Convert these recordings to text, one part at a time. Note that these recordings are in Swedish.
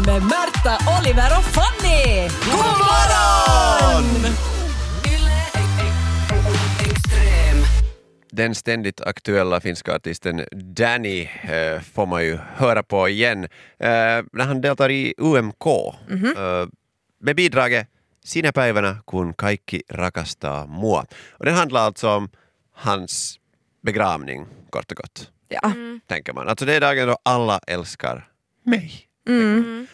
Morgonpodden med Märta, Oliver och Fanny! God morgon! Den ständigt aktuella finska artisten Danny eh, får man ju höra på igen eh, när han deltar i UMK eh, med bidraget Sinä päivänä kun kaikki rakastaa mua. Och den handlar alltså om hans begravning kort och gott, Ja. tänker man. Alltså det är dagen då alla älskar mig.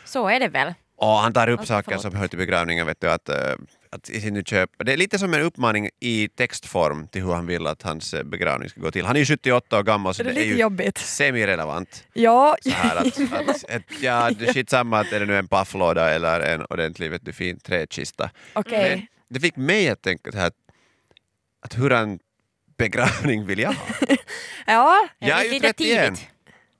Så är det väl. Och han tar upp Alltså, saker förlåt. som hör till begravningen. Vet du, att, eh, att i sin nu köp, det är lite som en uppmaning i textform till hur han vill att hans eh, begravning ska gå till. Han är ju 78 år gammal så Är det det, är lite ju jobbigt? semirelevant. Ja, Så här att, att, att, ja, det är skitsamma att är det nu en pafflåda eller en ordentlig vet du, fin träkista. okej. Men det fick mig att tänka så här, att, hur en begravning vill jag ha? Ja, Jag är ju lite 31. tidigt.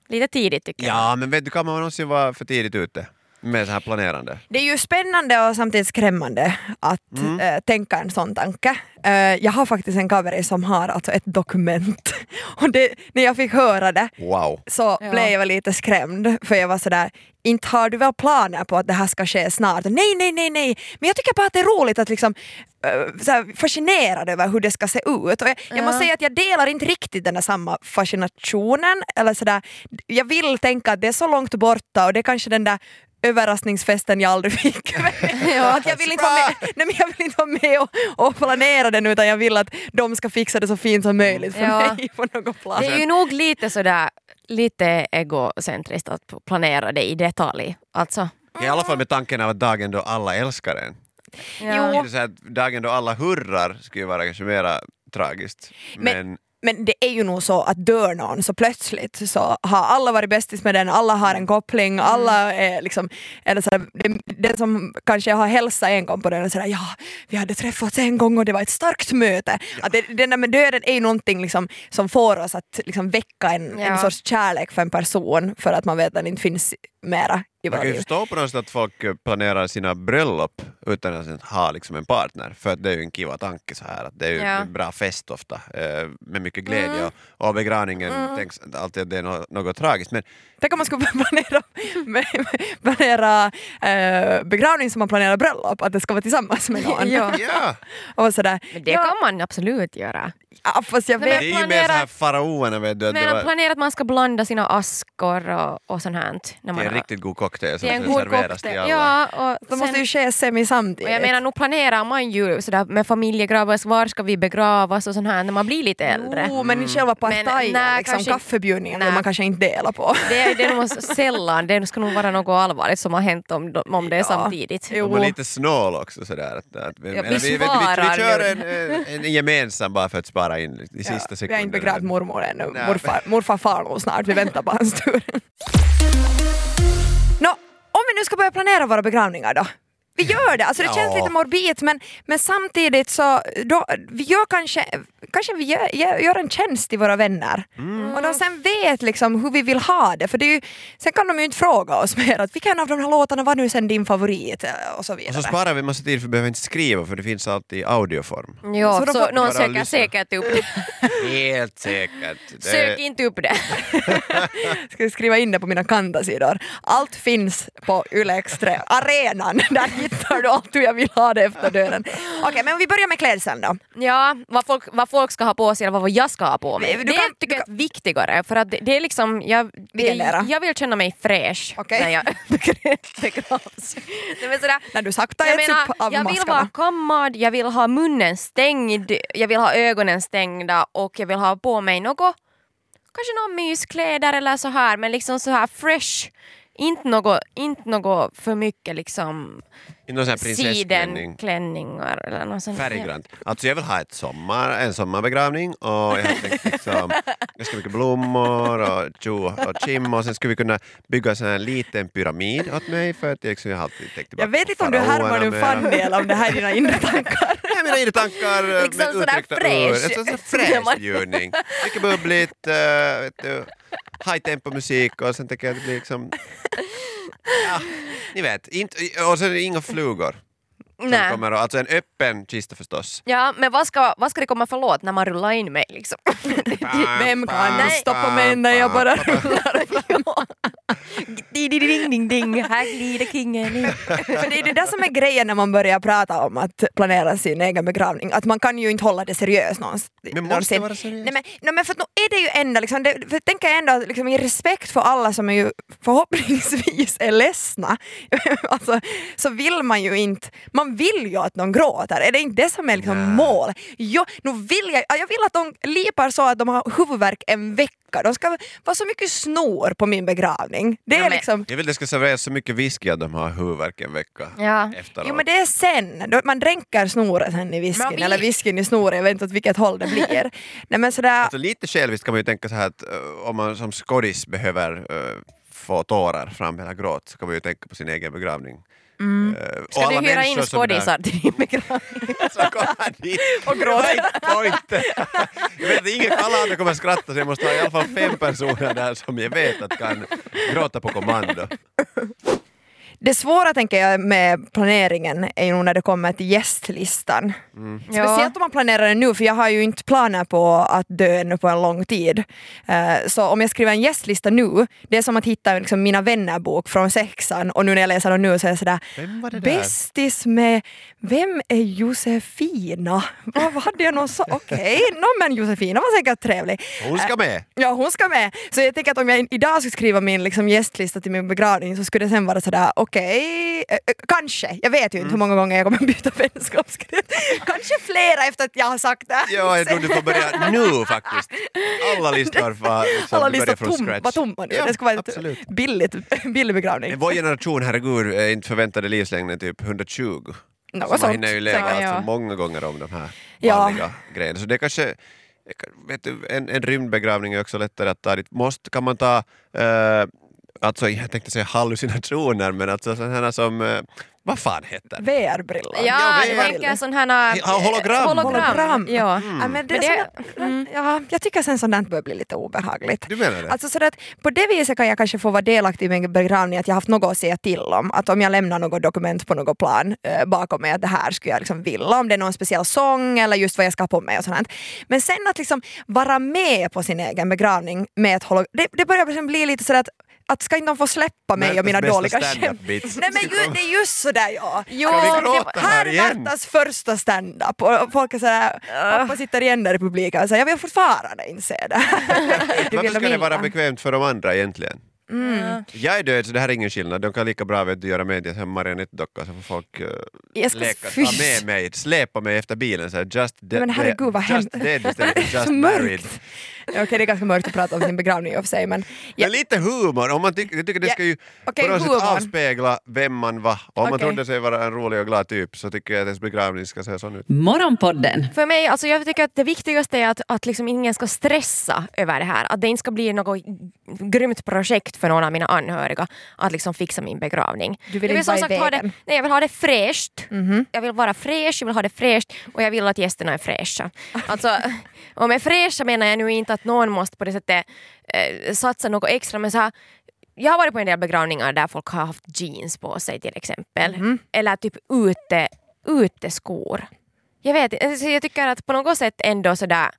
Lite tidigt tycker jag. Ja, men vet du, kan man någonsin vara för tidigt ute med så här planerande? det är ju spännande och samtidigt skrämmande att eh, tänka en sån tanke. Eh, jag har faktiskt en cover som har alltså ett dokument och det, när jag fick höra det Wow. så Ja. blev jag lite skrämd för jag var sådär, inte har du väl planer på att det här ska ske snart? Nej, nej, nej, nej. Men jag tycker bara att det är roligt att liksom såhär, fascinerad över hur det ska se ut. Och jag, jag måste säga att jag delar inte riktigt den där samma fascinationen. Eller sådär. Jag vill tänka att det är så långt borta och det är kanske den där överraskningsfesten jag aldrig fick. att jag, vill inte vara med, nej, men jag vill inte vara med och, och planera den utan jag vill att de ska fixa det så fint som möjligt för Ja. mig på något plan. Det är ju nog lite sådär, lite egocentriskt att planera det i detalj. Alltså. I alla fall med tanken av att dagen då alla älskar en. Ja. Inte så att dagen då alla hurrar skulle ju vara kanske mera tragiskt. Men, Men- Men det är ju nog så att dör någon så plötsligt så har alla varit bästis med den, alla har en koppling, alla är liksom, eller sådär, den, den som kanske har hälsat en gång på den och sådär ja, vi hade träffats en gång och det var ett starkt möte. Att det, den där med döden är ju någonting liksom, som får oss att liksom väcka en, en Ja. sorts kärlek för en person för att man vet att den inte finns mera i man kan ju förstå på något sätt att folk planerar sina bröllop utan att ha liksom en partner. För att det är ju en kiva tanke så här. Att det är ju Ja. en bra fest ofta eh, med mycket glädje. Och, och begravningen tänks alltid att det är något, något tragiskt. Men Tänk om man skulle planera, planera eh, begravning som man planerar bröllop, att det ska vara tillsammans med någon. Ja. ja, Och sådär. Men det ja, kan man absolut göra. Ja, fast jag vet det är ju mer planera- så här faraoerna vet du. Att det, Men var, planera att man ska blanda sina askor och, och sånt här. När det man är en har- riktigt god cocktail som det är en god serveras till cocktail. alla. Ja, och Det måste sen- ju ske semi samtidigt. Och jag menar, nu planerar man ju sådär med familjegravar, var ska vi begravas och sånt här när man blir lite äldre. Jo, men i själva Men partajen, liksom, kanske- kaffebjudningen vill man kanske inte dela på. Det, det är nog sällan, det ska nog vara något allvarligt som har hänt om, om det är samtidigt. Jo. De var lite snål också sådär. Att, att, vi, Ja, vi vi, vi, vi, vi kör en, en gemensam bara för att spara in i sista Ja, vi sekunden. har inte begravt mormor ännu. Nej. Morfar, morfar far nog snart, vi väntar på hans tur. Nå, om vi nu ska börja planera våra begravningar då. Vi gör det, alltså det känns Ja. lite morbid men, men samtidigt så då, vi gör kanske, kanske vi gör, gör en tjänst till våra vänner. Mm. Och de sen vet liksom hur vi vill ha det. För det är ju, sen kan de ju inte fråga oss mer att vilken av de här låtarna var nu sen din favorit eh, och så vidare. Och så sparar vi massa tid för vi behöver inte skriva för det finns alltid i audioform. Jo, Så så, då får- någon söker lyssna. säkert upp det. Helt säkert. Det- Sök inte upp det. Ska skriva in det på mina kantasidor. Allt finns på Yle Extra, arenan. Där hittar du allt hur jag vill ha det efter döden. Okej, men om vi börjar med klädseln då. Ja, vad folk, vad folk ska ha på sig eller vad jag ska ha på mig. Men du det kan- tycker jag är viktigare för att det, det är liksom, jag, det, jag vill känna mig fräsch Okej. när jag begravs. Men När du sakta jag, äts upp av jag vill maskarna. vara kammad, jag vill ha munnen stängd, jag vill ha ögonen stängda och jag vill ha på mig något, kanske några myskläder eller så här men liksom så här fresh. Inte något, inte något för mycket liksom I någon sån här prinsessklänning. sidenklänningar eller något sånt. Färggrant. Alltså jag vill ha ett sommar, en sommarbegravning och jag har tänkt liksom, ganska mycket blommor och tjo och tjim och sen skulle vi kunna bygga en sån här liten pyramid åt mig för att jag, liksom, jag har alltid tänkt tillbaka Jag vet inte om du härmar nu. Fanny eller om det här är dina inre tankar. Nej, mina inre tankar Liksom med sådär uttryckta fräsch. En sån sån fräsch bjudning. Mycket bubbligt, uh, high tempo musik och sen tänker jag att det blir liksom... Ja, ni vet, inte, och sen inga flugor. Som Nej. kommer, att- alltså en öppen kista förstås. Ja, men vad ska, vad ska det komma för låt när man rullar in mig liksom? Vem kan stoppa mig när jag bara rullar? Di, di, di, ding, ding ding, här glider kingen in. För det är det där som är grejen när man börjar prata om att planera sin egen begravning, att man kan ju inte hålla det seriöst någonstans. Men måste det vara seriöst? Nej men, nej, men för nu är det ju ändå, liksom, det, för tänker jag ändå liksom, i respekt för alla som är ju förhoppningsvis är ledsna, alltså, så vill man ju inte, man vill ju att de gråter, är det inte det som är liksom Nej. mål? Jo, nu vill jag, jag vill att de lipar så att de har huvudvärk en vecka, de ska vara så mycket snor på min begravning. Det Ja, är men- liksom Jag vill det ska serveras så mycket whisky att de har huvudvärk en vecka Ja. efteråt. Jo men det är sen, man dränker snoret sen i whiskyn, Men vi- eller whiskyn i snoret, jag vet inte åt vilket håll det blir. Nej men sådär, Alltså, lite själviskt kan man ju tänka så här att eh, om man som skådis behöver eh, få tårar fram eller gråt så kan man ju tänka på sin egen begravning. Mm. Eh, Ska du hyra in skådisar till din begravning? Så kommer dit och gråter. Jag vet, ingen, alla andra kommer att skratta så jag måste ha i alla fall fem personer där som jag vet att kan gråta på kommando. Det svåra tänker jag med planeringen är ju nog när det kommer till gästlistan. Speciellt om man planerar det nu, för jag har ju inte planer på att dö ännu på en lång tid. Eh, så om jag skriver en gästlista nu, det är som att hitta liksom, mina vännerbok från sexan och nu när jag läser den nu så är jag sådär? Bästis med, vem är Josefina? Vad, hade jag någon så, okej, no, men Josefina var säkert trevlig. Hon ska med. Ja, hon ska med. Så jag tänker att om jag idag skulle skriva min liksom, gästlista till min begravning så skulle det sen vara sådär, okej, eh, eh, kanske, jag vet ju inte hur många gånger jag kommer byta vänskapskrets. kanske flera efter att jag har sagt det. Ja, jag tror du får börja nu faktiskt. Alla listor får liksom Alla listor från tom, scratch. var tomma nu. Ja, det ska vara ett absolut. billigt, billig begravning. Vår generation, herregud, är inte förväntade livslängden typ 120. Något så man hinner ju lägga Ja, alltså ja. många gånger om de här Ja. vanliga grejerna. Så det kanske, vet du, en, en rymdbegravning är också lättare att ta dit. Måste, kan man ta, eh, alltså jag tänkte säga hallucinationer, men alltså sådana som, eh, vad fan heter det? VR-brillor. Ja, Ja, men- jag tänker sån här... Ja, hologram. hologram. Ja. Ja, men det, Men det- sådär- ja, jag tycker sen sånt där börjar bli lite obehagligt. Du menar det? Alltså sådär att på det viset kan jag kanske få vara delaktig i min begravning, att jag haft något att säga till om. Att om jag lämnar något dokument på något plan eh, bakom mig, att det här skulle jag liksom vilja, om det är någon speciell sång eller just vad jag ska ha på mig och sånt. Men sen att liksom vara med på sin egen begravning med ett hologram, det, det börjar liksom bli lite sådär att att ska inte de få släppa mig Märtas och mina dåliga skämt? Nej men ju, det är just sådär ja. Jo, Ska vi det här är igen? Märtas första stand-up och folk är sådär, pappa sitter igen där i publiken och säger jag vill fortfarande inte se det. Det Varför vill ska de det vara bekvämt för de andra egentligen? Ja. Jag är död så det här är ingen skillnad. De kan lika bra vet göra mig till en marionettdocka så får folk uh, Jag ska leka, ta med mig, släpa mig efter bilen så här, just, de- Men herregud, vad just dead istället för just Så married. Okej, det är ganska mörkt att prata om sin begravning i och för sig men ja, Men lite humor, om man tycker, jag tycker det ska ju okej, på något sätt humor. avspegla vem man var. Om man Okej. trodde sig vara en rolig och glad typ så tycker jag att ens begravning ska se sån ut. Morgonpodden För mig, alltså jag tycker att det viktigaste är att, att liksom ingen ska stressa över det här. Att det inte ska bli något grymt projekt för någon av mina anhöriga att liksom fixa min begravning. Du vill jag inte vara i ha det, nej, jag vill ha det fräscht. Jag vill vara fräsch, jag vill ha det fräscht och jag vill att gästerna är fräscha. Alltså, och med fräscha menar jag nu inte att någon måste på det sättet eh, satsa något extra men så här, jag har varit på en del begravningar där folk har haft jeans på sig till exempel. Mhm. Eller typ ute, uteskor. Jag vet alltså jag tycker att på något sätt ändå sådär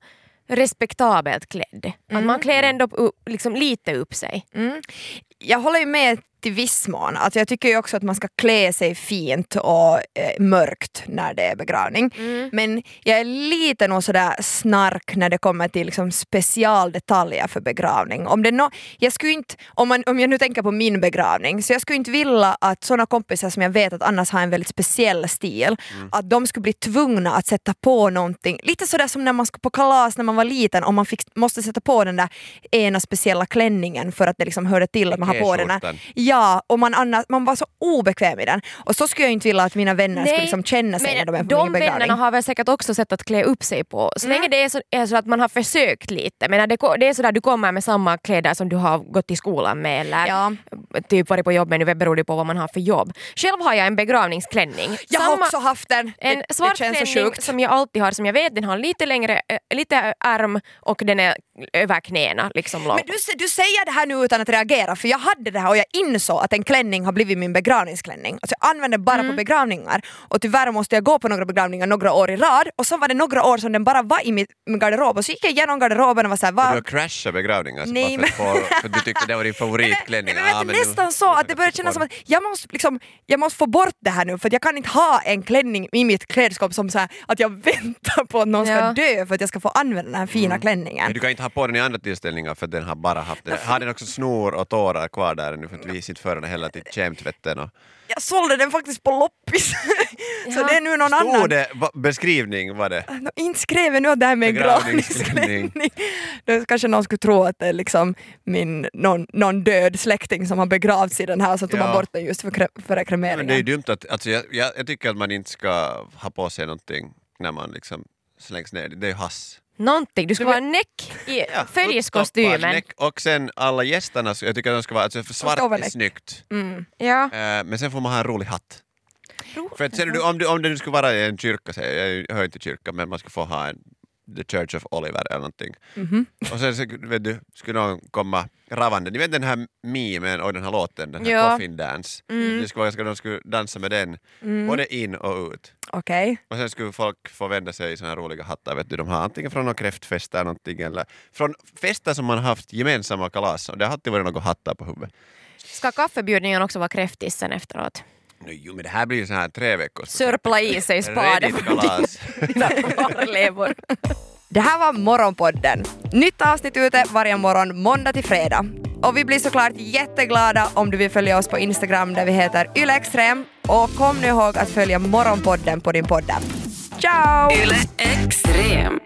respektabelt klädd. Att man klär ändå upp, liksom lite upp sig. jag håller ju med till viss mån. Alltså jag tycker ju också att man ska klä sig fint och eh, mörkt när det är begravning. Men jag är lite nog sådär snark när det kommer till liksom specialdetaljer för begravning. Om, det nå jag skulle inte, om, man, om jag nu tänker på min begravning, så jag skulle inte vilja att sådana kompisar som jag vet att annars har en väldigt speciell stil, att de skulle bli tvungna att sätta på någonting, lite sådär som när man skulle på kalas när man var liten och man fick, måste sätta på den där ena speciella klänningen för att det liksom hörde till att man har på den här. Ja, och man, annars, man var så obekväm i den. Och så skulle jag inte vilja att mina vänner skulle liksom känna sig när de är på de min begravning. vännerna har väl säkert också sätt att klä upp sig på. Så Mm. länge det är så, är så att man har försökt lite. Men det, ko- det är sådär du kommer med samma kläder som du har gått i skolan med eller Ja. typ varit på jobb med, nu beror det på vad man har för jobb. Själv har jag en begravningsklänning. Jag har Samma- också haft den. En det, svart det klänning som jag alltid har, som jag vet den har lite längre, äh, lite ärm och den är över knäna. Liksom. Men du, du säger det här nu utan att reagera för jag hade det här och jag insåg att en klänning har blivit min begravningsklänning. Alltså jag använder bara Mm. på begravningar och tyvärr måste jag gå på några begravningar några år i rad och så var det några år som den bara var i min garderob och så gick jag igenom garderoben och var såhär, Du har vad, crashat begravningar alltså, Nej, bara för, att få, för att du tyckte det var din favoritklänning. Nej, men men du, nu nästan så att det börjar kännas som att jag måste, liksom, jag måste få bort det här nu för att jag kan inte ha en klänning i mitt klädskåp som så här, att jag väntar på att någon ska Ja. dö för att jag ska få använda den här fina Men klänningen. du kan inte ha på den i andra tillställningar för den har bara haft det. Har den också snor och tårar kvar där nu för att vi sitter före den hela till kemtvätten och... Jag sålde den faktiskt på loppis. så det är nu någon annan. Stod det, va, beskrivning var det? No, inte skrev jag nu att det här med en Begravningsklänning. gravningsklänning. Då kanske någon skulle tro att det är liksom min, någon, någon död släkting som har begravts i den här så tog man Ja. bort den just för, kre- före Men kremeringen. det är ju dumt att, alltså jag, jag, jag tycker att man inte ska ha på sig någonting när man liksom slängs ner. Det är ju hass. Någonting, du ska vara näck i Ja, följeskostymen. Och sen alla gästerna, jag tycker att de ska vara, alltså svart är snyggt. Mm. Ja. Eh, men sen får man ha en rolig hatt. För att ser du, om, du, om det nu skulle vara en kyrka, jag hör inte kyrka, men man ska få ha en The Church of Oliver eller någonting. Mhm. Och sen så, vet du, skulle någon komma ravande. Ni vet den här memen och den här låten, den här Ja. Coffin Dance. Det skulle vara, ska de skulle dansa med den, både in och ut. Okej. Och sen skulle folk få vända sig i såna här roliga hattar. Vet du, de har antingen från någon kräftfest eller någonting eller från fester som man har haft gemensamma kalas. Och det har alltid varit några hattar på huvudet. Ska kaffebjudningen också vara kräftig sen efteråt? No, jo, men det här blir ju så här tre veckor. Sörpla i sig spaden dina kvarlevor. Det här var Morgonpodden. Nytt avsnitt ute varje morgon måndag till fredag. Och vi blir såklart jätteglada om du vill följa oss på Instagram där vi heter ylextrem. Och kom nu ihåg att följa Morgonpodden på din poddapp. Ciao! Yle Extrem.